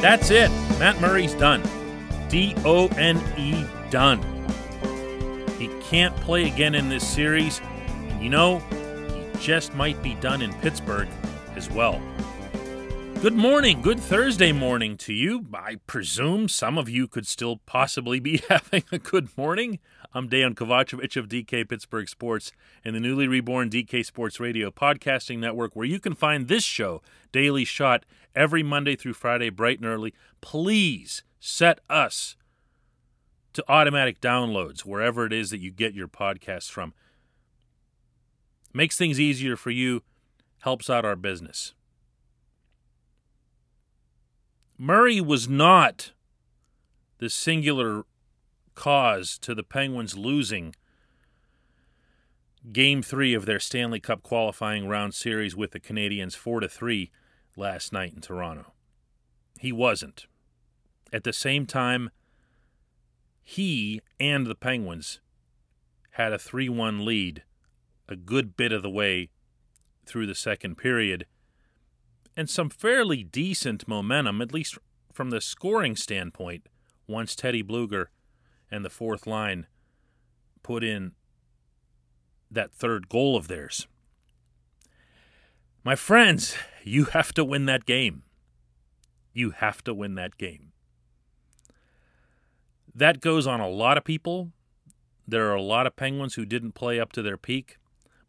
That's it. Matt Murray's done. D O N E done. He can't play again in this series. And you know, he just might be done in Pittsburgh as well. Good morning, good Thursday morning to you. I presume some of you could still possibly be having a good morning. I'm Dan Kovacevic of DK Pittsburgh Sports and the newly reborn DK Sports Radio podcasting network, where you can find this show, Daily Shot, every Monday through Friday, bright and early. Please set us to automatic downloads wherever it is that you get your podcasts from. Makes things easier for you, helps out our business. Murray was not the singular cause to the Penguins losing game 3 of their Stanley Cup qualifying round series with the Canadiens 4 to 3 last night in Toronto. He wasn't. At the same time, he and the Penguins had a 3 1 lead a good bit of the way through the second period and some fairly decent momentum, at least from the scoring standpoint, once Teddy Blueger and the fourth line put in that third goal of theirs. My friends, you have to win that game. You have to win that game. That goes on a lot of people. There are a lot of Penguins who didn't play up to their peak,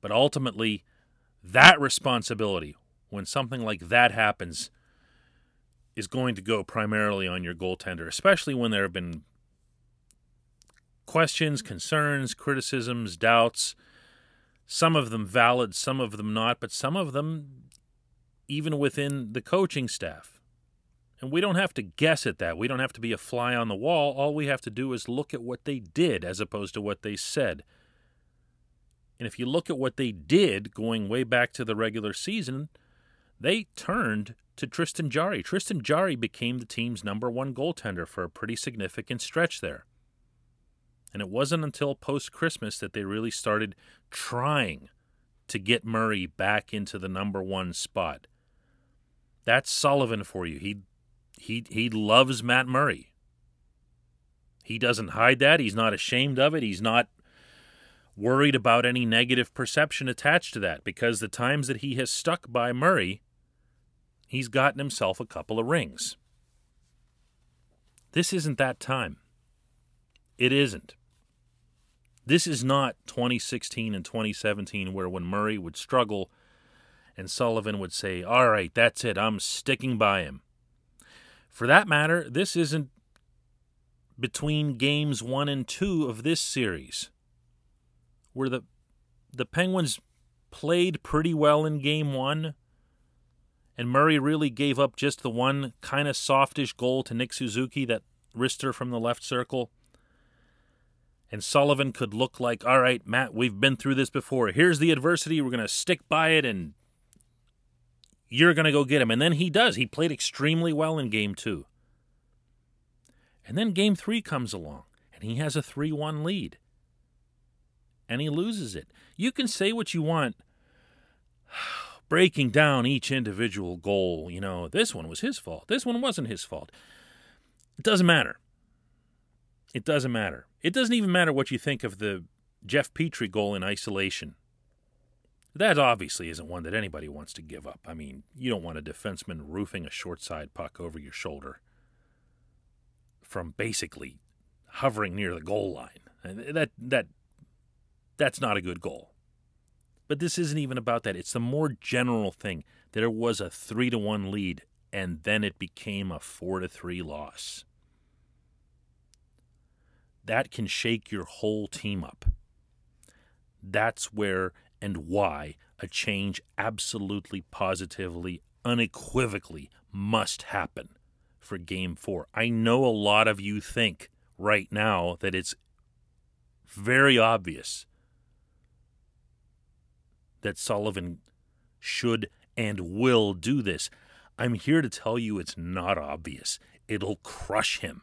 but ultimately, that responsibility, when something like that happens, is going to go primarily on your goaltender, especially when there have been questions, concerns, criticisms, doubts. Some of them valid, some of them not, but some of them even within the coaching staff. And we don't have to guess at that. We don't have to be a fly on the wall. All we have to do is look at what they did as opposed to what they said. And if you look at what they did going way back to the regular season, they turned to Tristan Jarry. Tristan Jarry became the team's number one goaltender for a pretty significant stretch there. And it wasn't until post Christmas that they really started trying to get Murray back into the number one spot. That's Sullivan for you. He he he loves Matt Murray. He doesn't hide that. He's not ashamed of it. He's not worried about any negative perception attached to that because the times that he has stuck by Murray, he's gotten himself a couple of rings. This isn't that time. It isn't. This is not 2016 and 2017 where when Murray would struggle and Sullivan would say, All right, that's it, I'm sticking by him. For that matter, this isn't between games one and two of this series, where the the Penguins played pretty well in game one, and Murray really gave up just the one kind of softish goal to Nick Suzuki that wrister from the left circle. And Sullivan could look like, all right, Matt, we've been through this before. Here's the adversity. We're going to stick by it, and you're going to go get him. And then he does. He played extremely well in game two. And then game three comes along, and he has a 3 1 lead. And he loses it. You can say what you want breaking down each individual goal. You know, this one was his fault. This one wasn't his fault. It doesn't matter. It doesn't matter. It doesn't even matter what you think of the Jeff Petry goal in isolation. That obviously isn't one that anybody wants to give up. I mean, you don't want a defenseman roofing a short side puck over your shoulder from basically hovering near the goal line. That that that's not a good goal. But this isn't even about that. It's the more general thing. There was a 3 to 1 lead and then it became a 4 to 3 loss. That can shake your whole team up. That's where and why a change absolutely, positively, unequivocally must happen for game four. I know a lot of you think right now that it's very obvious that Sullivan should and will do this. I'm here to tell you it's not obvious. It'll crush him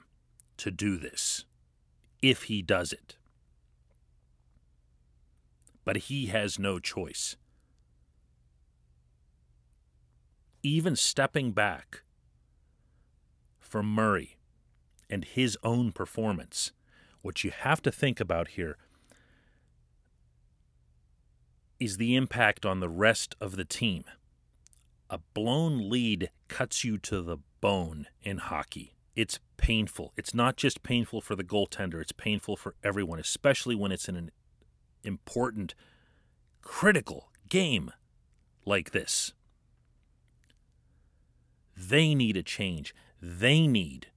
to do this if he does it. But he has no choice. Even stepping back from Murray and his own performance, what you have to think about here is the impact on the rest of the team. A blown lead cuts you to the bone in hockey. It's painful. It's not just painful for the goaltender, it's painful for everyone, especially when it's in an important, critical game like this. They need a change. They need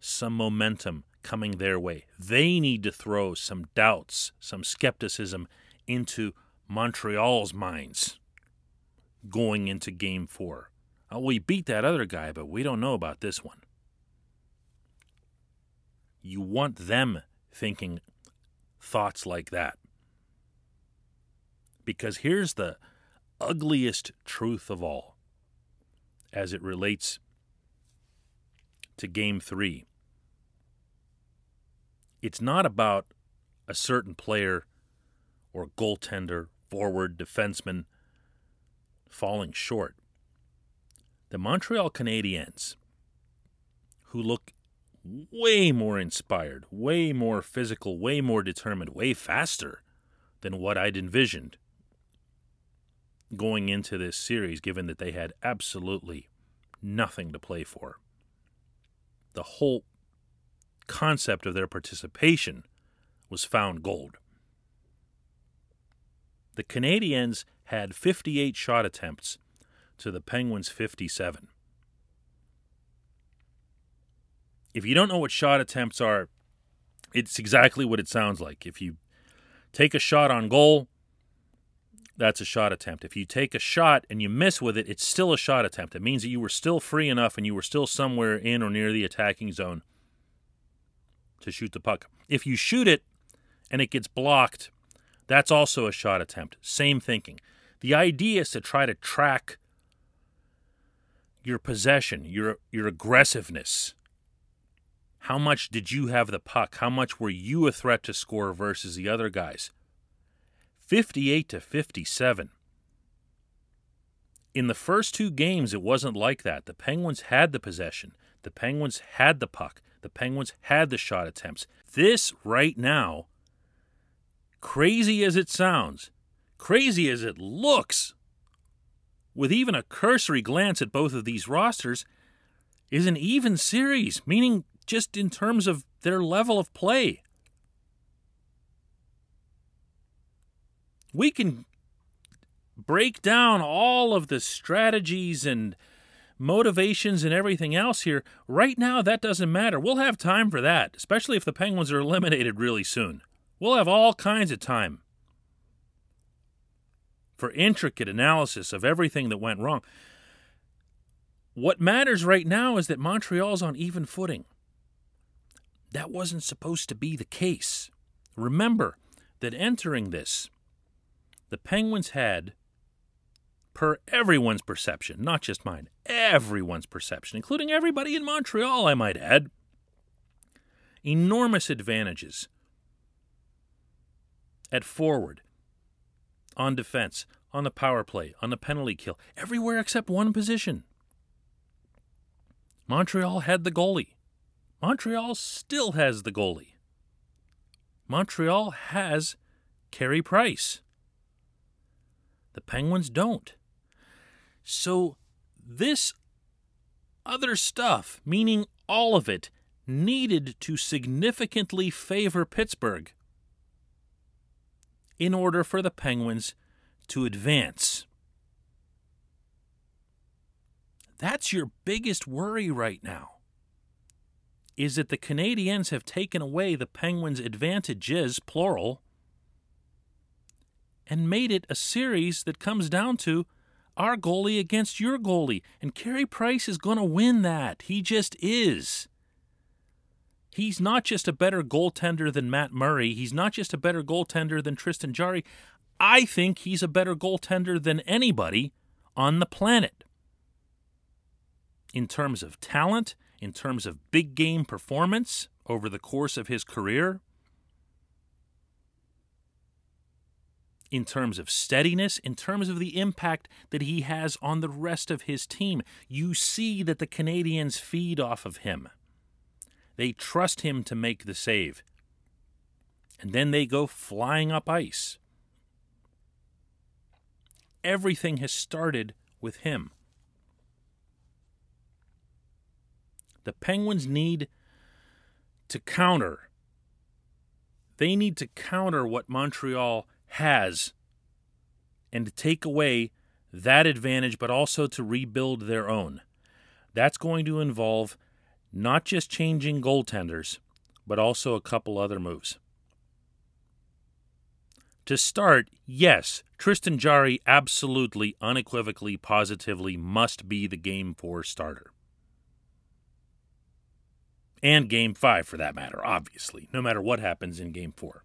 some momentum coming their way. They need to throw some doubts, some skepticism into Montreal's minds going into game four. Oh, we beat that other guy, but we don't know about this one. You want them thinking thoughts like that. Because here's the ugliest truth of all as it relates to game three. It's not about a certain player or goaltender, forward, defenseman falling short. The Montreal Canadiens, who look way more inspired, way more physical, way more determined, way faster than what I'd envisioned going into this series, given that they had absolutely nothing to play for. The whole concept of their participation was found gold. The Canadiens had 58 shot attempts to the Penguins' 57. If you don't know what shot attempts are, it's exactly what it sounds like. If you take a shot on goal, that's a shot attempt. If you take a shot and you miss with it, it's still a shot attempt. It means that you were still free enough and you were still somewhere in or near the attacking zone to shoot the puck. If you shoot it and it gets blocked, that's also a shot attempt. Same thinking. The idea is to try to track your possession, your your aggressiveness. How much did you have the puck? How much were you a threat to score versus the other guys? 58 to 57. In the first two games, it wasn't like that. The Penguins had the possession. The Penguins had the puck. The Penguins had the shot attempts. This right now crazy as it sounds, crazy as it looks, with even a cursory glance at both of these rosters, is an even series, meaning just in terms of their level of play. We can break down all of the strategies and motivations and everything else here. Right now, that doesn't matter. We'll have time for that, especially if the Penguins are eliminated really soon. We'll have all kinds of time for intricate analysis of everything that went wrong. What matters right now is that Montreal's on even footing. That wasn't supposed to be the case. Remember that entering this, the Penguins had, per everyone's perception, not just mine, everyone's perception, including everybody in Montreal, I might add, enormous advantages at forward, on defense, on the power play, on the penalty kill, everywhere except one position. Montreal had the goalie. Montreal still has the goalie. Montreal has Carey Price. The Penguins don't. So, this other stuff, meaning all of it, needed to significantly favor Pittsburgh in order for the Penguins to advance. That's your biggest worry right now. Is that the Canadiens have taken away the Penguins' advantages, plural, and made it a series that comes down to our goalie against your goalie. And Carey Price is going to win that. He just is. He's not just a better goaltender than Matt Murray. He's not just a better goaltender than Tristan Jarry. I think he's a better goaltender than anybody on the planet. In terms of talent, in terms of big game performance over the course of his career, in terms of steadiness, in terms of the impact that he has on the rest of his team. You see that the Canadiens feed off of him. They trust him to make the save. And then they go flying up ice. Everything has started with him. The Penguins need to counter. They need to counter what Montreal has and to take away that advantage, but also to rebuild their own. That's going to involve not just changing goaltenders, but also a couple other moves. To start, yes, Tristan Jarry absolutely, unequivocally, positively must be the game four starter. And game five, for that matter, obviously, no matter what happens in game four.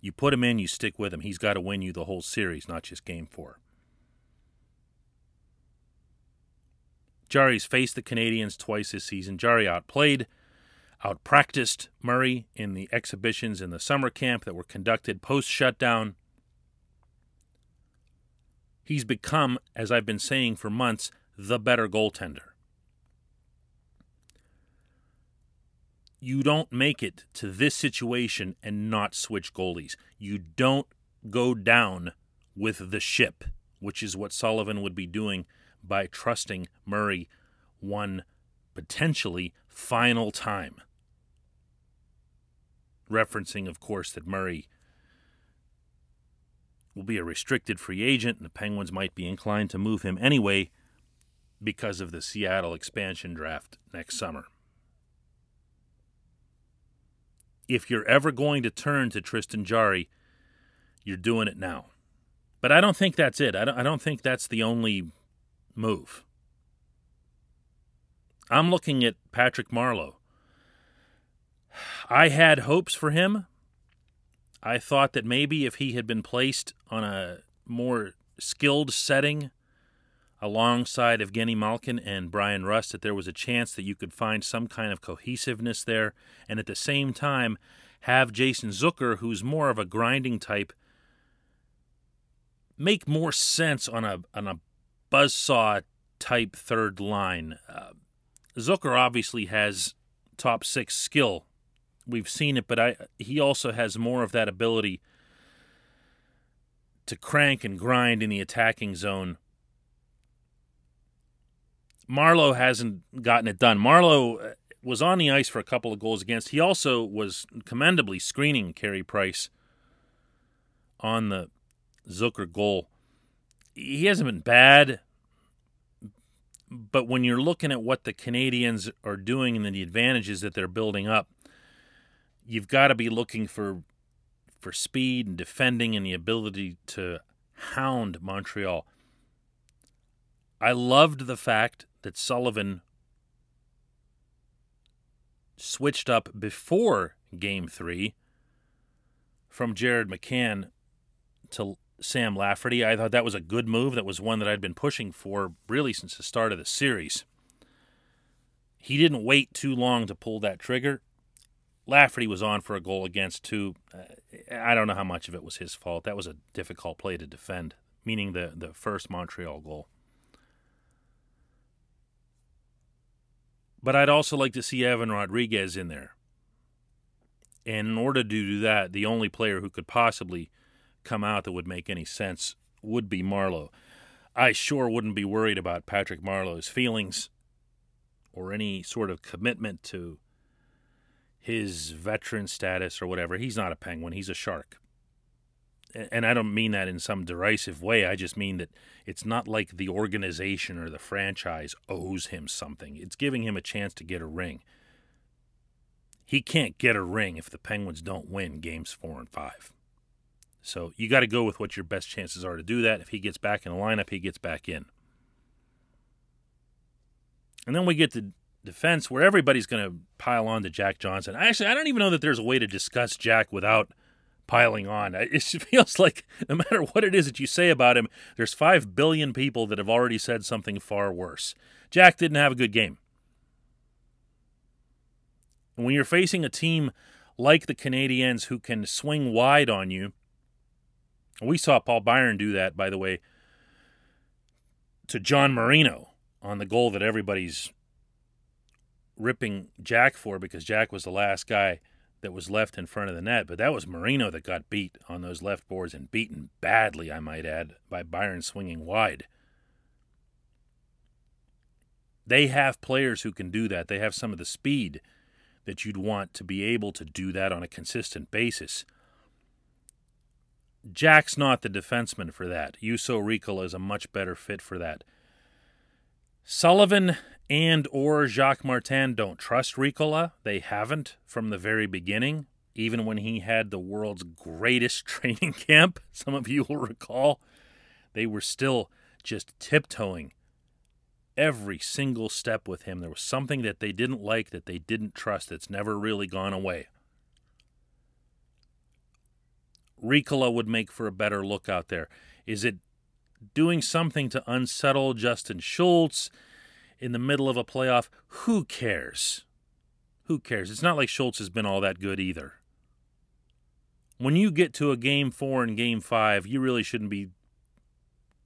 You put him in, you stick with him. He's got to win you the whole series, not just game four. Jarry's faced the Canadiens twice this season. Jarry outplayed, outpracticed Murray in the exhibitions in the summer camp that were conducted post shutdown. He's become, as I've been saying for months, the better goaltender. you don't make it to this situation and not switch goalies. You don't go down with the ship, which is what Sullivan would be doing by trusting Murray one potentially final time. Referencing, of course, that Murray will be a restricted free agent and the Penguins might be inclined to move him anyway because of the Seattle expansion draft next summer. if you're ever going to turn to Tristan Jarry, you're doing it now. But I don't think that's it. I don't, I don't think that's the only move. I'm looking at Patrick Marleau. I had hopes for him. I thought that maybe if he had been placed on a more skilled setting alongside Evgeny Malkin and Bryan Rust that there was a chance that you could find some kind of cohesiveness there, and at the same time have Jason Zucker, who's more of a grinding type, make more sense on a on a buzzsaw type third line. Uh, Zucker obviously has top six skill. We've seen it, but I he also has more of that ability to crank and grind in the attacking zone Marleau hasn't gotten it done. Marleau uh, was on the ice for a couple of goals against. He also was commendably screening Carey Price on the Zucker goal. He hasn't been bad, but when you're looking at what the Canadiens are doing and the advantages that they're building up, you've got to be looking for for speed and defending and the ability to hound Montreal. I loved the fact that Sullivan switched up before game three from Jared McCann to Sam Lafferty. I thought that was a good move. That was one that I'd been pushing for really since the start of the series. He didn't wait too long to pull that trigger. Lafferty was on for a goal against two. Uh, I don't know how much of it was his fault. That was a difficult play to defend, meaning the, the first Montreal goal. But I'd also like to see Evan Rodrigues in there. And in order to do that, the only player who could possibly come out that would make any sense would be Marleau. I sure wouldn't be worried about Patrick Marleau's feelings or any sort of commitment to his veteran status or whatever. He's not a penguin, he's a shark and I don't mean that in some derisive way. I just mean that it's not like the organization or the franchise owes him something. It's giving him a chance to get a ring. He can't get a ring if the Penguins don't win games four and five. So you got to go with what your best chances are to do that. If he gets back in the lineup, he gets back in. And then we get to defense where everybody's going to pile on to Jack Johnson. Actually, I don't even know that there's a way to discuss Jack without piling on. It feels like no matter what it is that you say about him, there's 5 billion people that have already said something far worse. Jack didn't have a good game. And when you're facing a team like the Canadiens who can swing wide on you, we saw Paul Byron do that, by the way, to John Marino on the goal that everybody's ripping Jack for because Jack was the last guy that was left in front of the net. But that was Marino that got beat on those left boards and beaten badly, I might add, by Byron swinging wide. They have players who can do that. They have some of the speed that you'd want to be able to do that on a consistent basis. Jack's not the defenseman for that. Juuso Riikola is a much better fit for that. Sullivan and or Jacques Martin don't trust Riikola. They haven't from the very beginning, even when he had the world's greatest training camp. Some of you will recall. They were still just tiptoeing every single step with him. There was something that they didn't like, that they didn't trust, that's never really gone away. Riikola would make for a better look out there. Is it doing something to unsettle Justin Schultz in the middle of a playoff? Who cares? Who cares? It's not like Schultz has been all that good either. When you get to a game four and game five, you really shouldn't be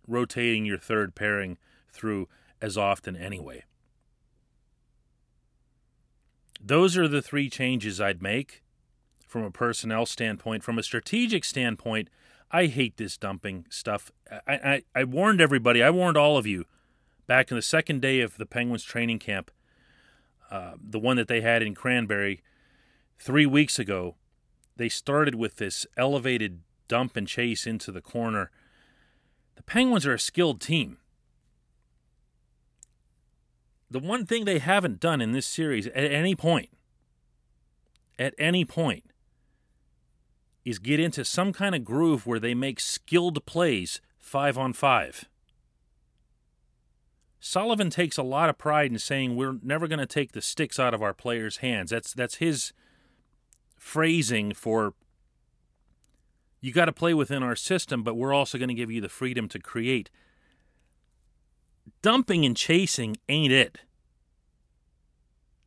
rotating your third pairing through as often anyway. Those are the three changes I'd make from a personnel standpoint. From a strategic standpoint, I hate this dumping stuff. I, I, I, warned everybody, I warned all of you back in the second day of the Penguins training camp, uh, the one that they had in Cranberry three weeks ago. They started with this elevated dump and chase into the corner. The Penguins are a skilled team the one thing they haven't done in this series at any point, at any point, is get into some kind of groove where they make skilled plays five on five. Sullivan takes a lot of pride in saying we're never going to take the sticks out of our players' hands. That's that's his phrasing for you got to play within our system, but we're also going to give you the freedom to create dumping and chasing ain't it.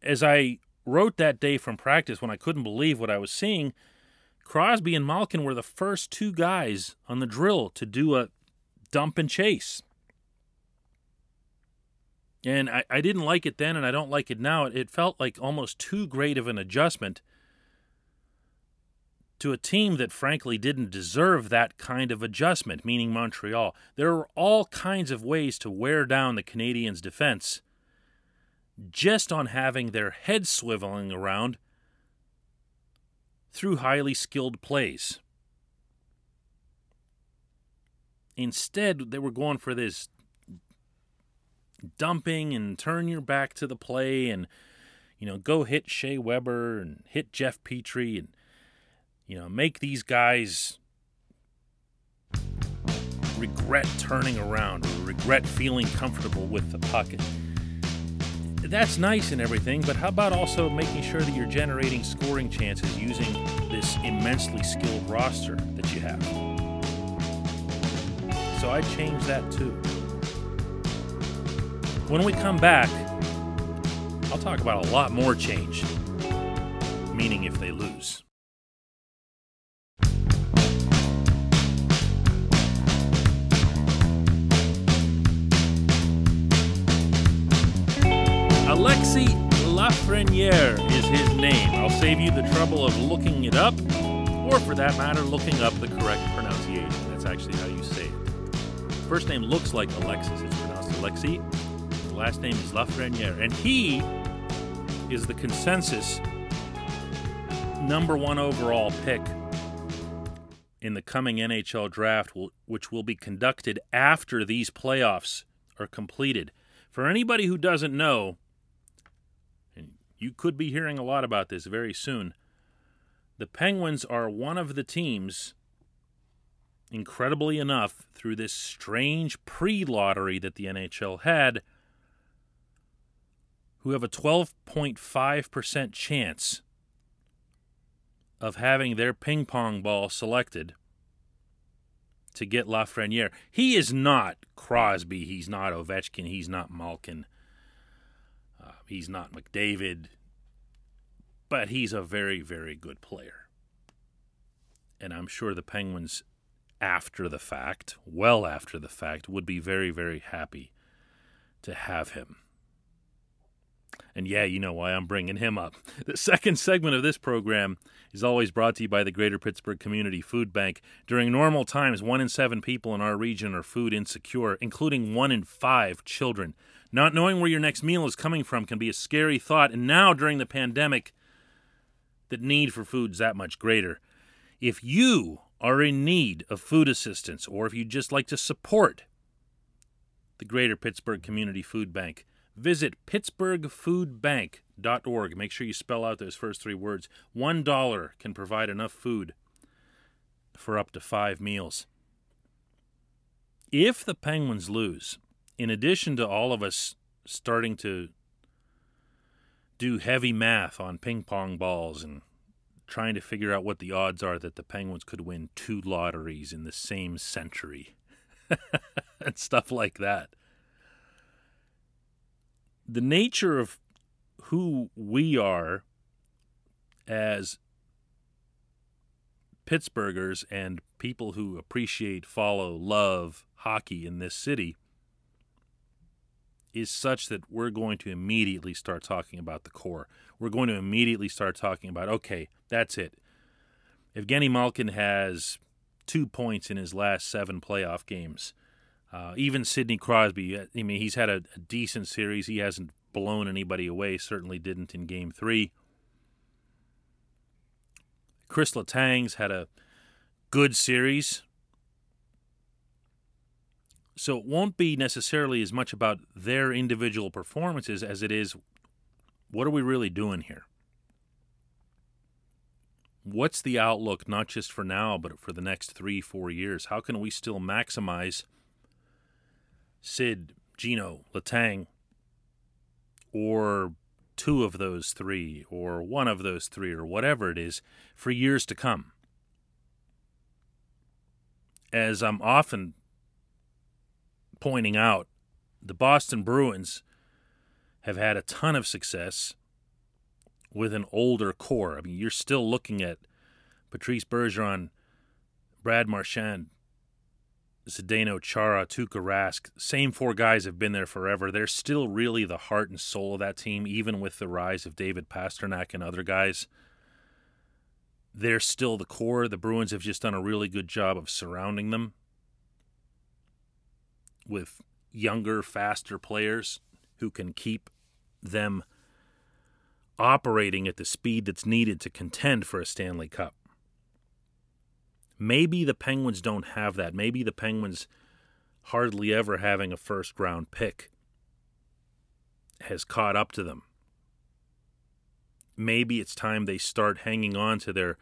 As I wrote that day from practice when I couldn't believe what I was seeing, Crosby and Malkin were the first two guys on the drill to do a dump and chase. And I, I didn't like it then, and I don't like it now. It felt like almost too great of an adjustment to a team that frankly didn't deserve that kind of adjustment, meaning Montreal. There are all kinds of ways to wear down the Canadiens' defense just on having their heads swiveling around through highly skilled plays. Instead, they were going for this dumping and turn your back to the play and you know go hit Shea Weber and hit Jeff Petry and you know, make these guys regret turning around or regret feeling comfortable with the puck. That's nice and everything, but how about also making sure that you're generating scoring chances using this immensely skilled roster that you have? So I changed that too. When we come back, I'll talk about a lot more change, meaning if they lose. Alexis Lafreniere is his name. I'll save you the trouble of looking it up, or for that matter, looking up the correct pronunciation. That's actually how you say it. First name looks like Alexis, it's pronounced Alexis. The last name is Lafreniere. And he is the consensus number one overall pick in the coming NHL draft, which will be conducted after these playoffs are completed. For anybody who doesn't know, you could be hearing a lot about this very soon. The Penguins are one of the teams incredibly enough, through this strange pre lottery that the NHL had, who have a 12.5% chance of having their ping pong ball selected to get Lafreniere. He is not Crosby. He's not Ovechkin. He's not Malkin. He's not McDavid. But he's a very, very good player. And I'm sure the Penguins, after the fact, well after the fact, would be very, very happy to have him. And yeah, you know why I'm bringing him up. The second segment of this program is always brought to you by the Greater Pittsburgh Community Food Bank. During normal times, one in seven people in our region are food insecure, including one in five children. Not knowing where your next meal is coming from can be a scary thought, and now during the pandemic, the need for food is that much greater. If you are in need of food assistance, or if you'd just like to support the Greater Pittsburgh Community Food Bank, Visit pittsburghfoodbank.org. Make sure you spell out those first three words. One dollar can provide enough food for up to five meals. If the Penguins lose, in addition to all of us starting to do heavy math on ping pong balls and trying to figure out what the odds are that the Penguins could win two lotteries in the same century and stuff like that. The nature of who we are as Pittsburghers and people who appreciate, follow, love hockey in this city is such that we're going to immediately start talking about the core. We're going to immediately start talking about, okay, that's it. Evgeny Malkin has two points in his last seven playoff games. Uh, even Sidney Crosby, I mean, he's had a, a, decent series. He hasn't blown anybody away, certainly didn't in game three. Chris Letang's had a good series. So it won't be necessarily as much about their individual performances as it is what are we really doing here? What's the outlook, not just for now, but for the next three, four years? How can we still maximize Sid, Gino, Letang, or two of those three, or one of those three, or whatever it is, for years to come. As I'm often pointing out, the Boston Bruins have had a ton of success with an older core. I mean, you're still looking at Patrice Bergeron, Brad Marchand, Zdeno Chara, Tuukka Rask, same four guys have been there forever. They're still really the heart and soul of that team, even with the rise of David Pastrnak and other guys. They're still the core. The Bruins have just done a really good job of surrounding them with younger, faster players who can keep them operating at the speed that's needed to contend for a Stanley Cup. Maybe the Penguins don't have that. Maybe the Penguins hardly ever having a first round pick has caught up to them. Maybe it's time they start hanging on to their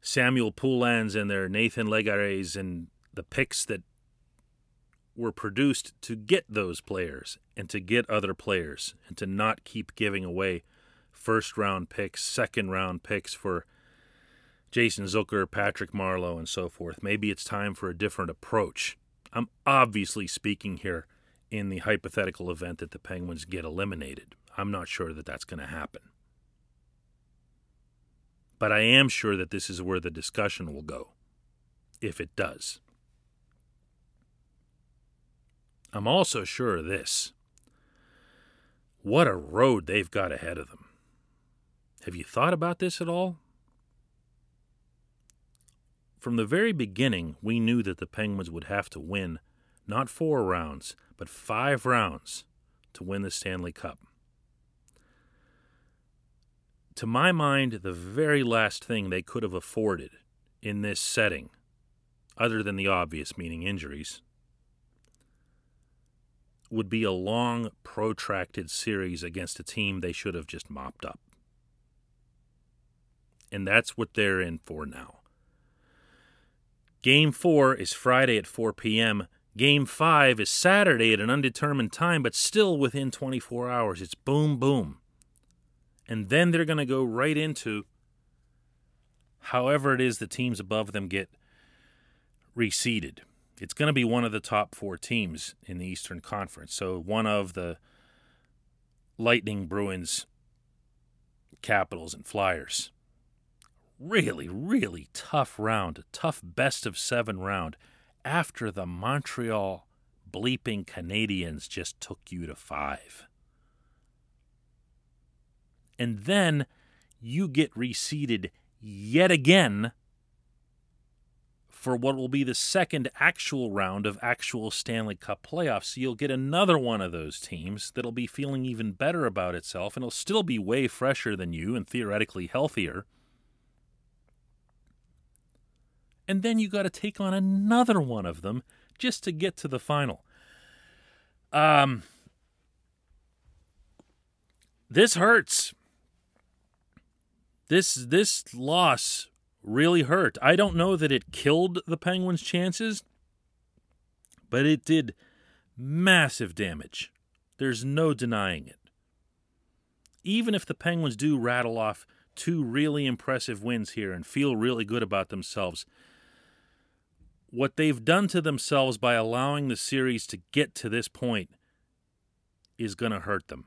Samuel Poulins and their Nathan Legares and the picks that were produced to get those players and to get other players and to not keep giving away first round picks, second round picks for Jason Zucker, Patrick Marleau, and so forth. Maybe it's time for a different approach. I'm obviously speaking here in the hypothetical event that the Penguins get eliminated. I'm not sure that that's going to happen. But I am sure that this is where the discussion will go, if it does. I'm also sure of this. What a road they've got ahead of them. Have you thought about this at all? From the very beginning, we knew that the Penguins would have to win not four rounds, but five rounds to win the Stanley Cup. To my mind, the very last thing they could have afforded in this setting, other than the obvious, meaning injuries, would be a long, protracted series against a team they should have just mopped up. And that's what they're in for now Game four is Friday at 4 p.m. Game five is Saturday at an undetermined time, but still within 24 hours. It's boom, boom. And then they're going to go right into however it is the teams above them get reseeded. It's going to be one of the top four teams in the Eastern Conference. So one of the Lightning, Bruins, Capitals, and Flyers. Really, really tough round, tough best of seven round after the Montreal bleeping Canadiens just took you to five. And then you get reseeded yet again for what will be the second actual round of actual Stanley Cup playoffs. So you'll get another one of those teams that'll be feeling even better about itself and it'll still be way fresher than you and theoretically healthier. And then you got to take on another one of them just to get to the final. Um, this hurts. This this loss really hurt. I don't know that it killed the Penguins' chances, but it did massive damage. There's no denying it. Even if the Penguins do rattle off two really impressive wins here and feel really good about themselves, what they've done to themselves by allowing the series to get to this point is going to hurt them.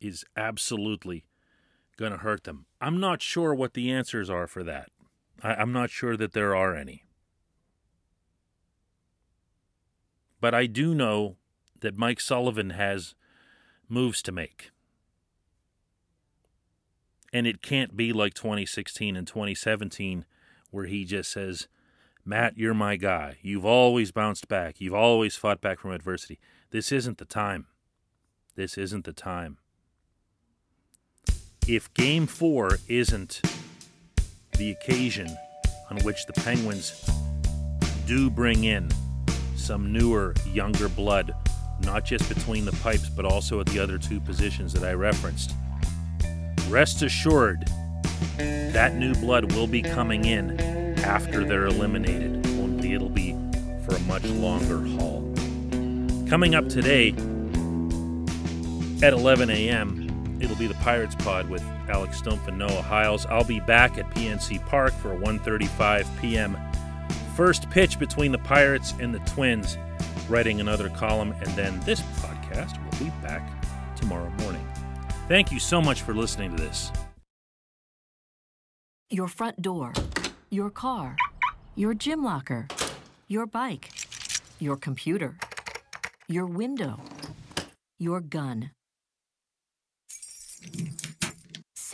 Is absolutely going to hurt them. I'm not sure what the answers are for that. I, am not sure that there are any. But I do know that Mike Sullivan has moves to make. And it can't be like 2016 and 2017 where he just says, Matt, you're my guy. You've always bounced back. You've always fought back from adversity. This isn't the time. This isn't the time if game four isn't the occasion on which the Penguins do bring in some newer, younger blood, not just between the pipes, but also at the other two positions that I referenced, rest assured that new blood will be coming in after they're eliminated, only it'll be for a much longer haul. Coming up today at 11 a.m., it'll be the Pirates Pod with Alex Stumpf and Noah Hiles. I'll be back at PNC Park for a 1:35 p.m. first pitch between the Pirates and the Twins, writing another column, and then this podcast will be back tomorrow morning. Thank you so much for listening to this. Your front door, your car, your gym locker, your bike, your computer, your window, your gun.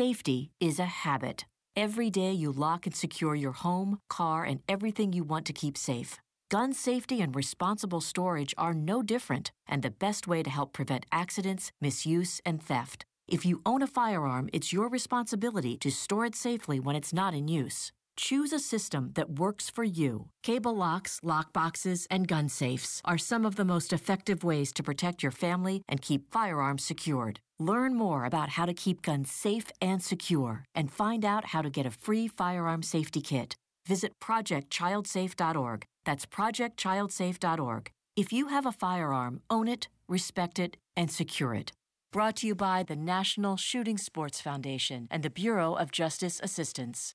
Safety is a habit. Every day you lock and secure your home, car, and everything you want to keep safe. Gun safety and responsible storage are no different and the best way to help prevent accidents, misuse, and theft. If you own a firearm, it's your responsibility to store it safely when it's not in use. Choose a system that works for you. Cable locks, lock boxes, and gun safes are some of the most effective ways to protect your family and keep firearms secured. Learn more about how to keep guns safe and secure and find out how to get a free firearm safety kit. Visit projectchildsafe.org. That's projectchildsafe.org. If you have a firearm, own it, respect it, and secure it. Brought to you by the National Shooting Sports Foundation and the Bureau of Justice Assistance.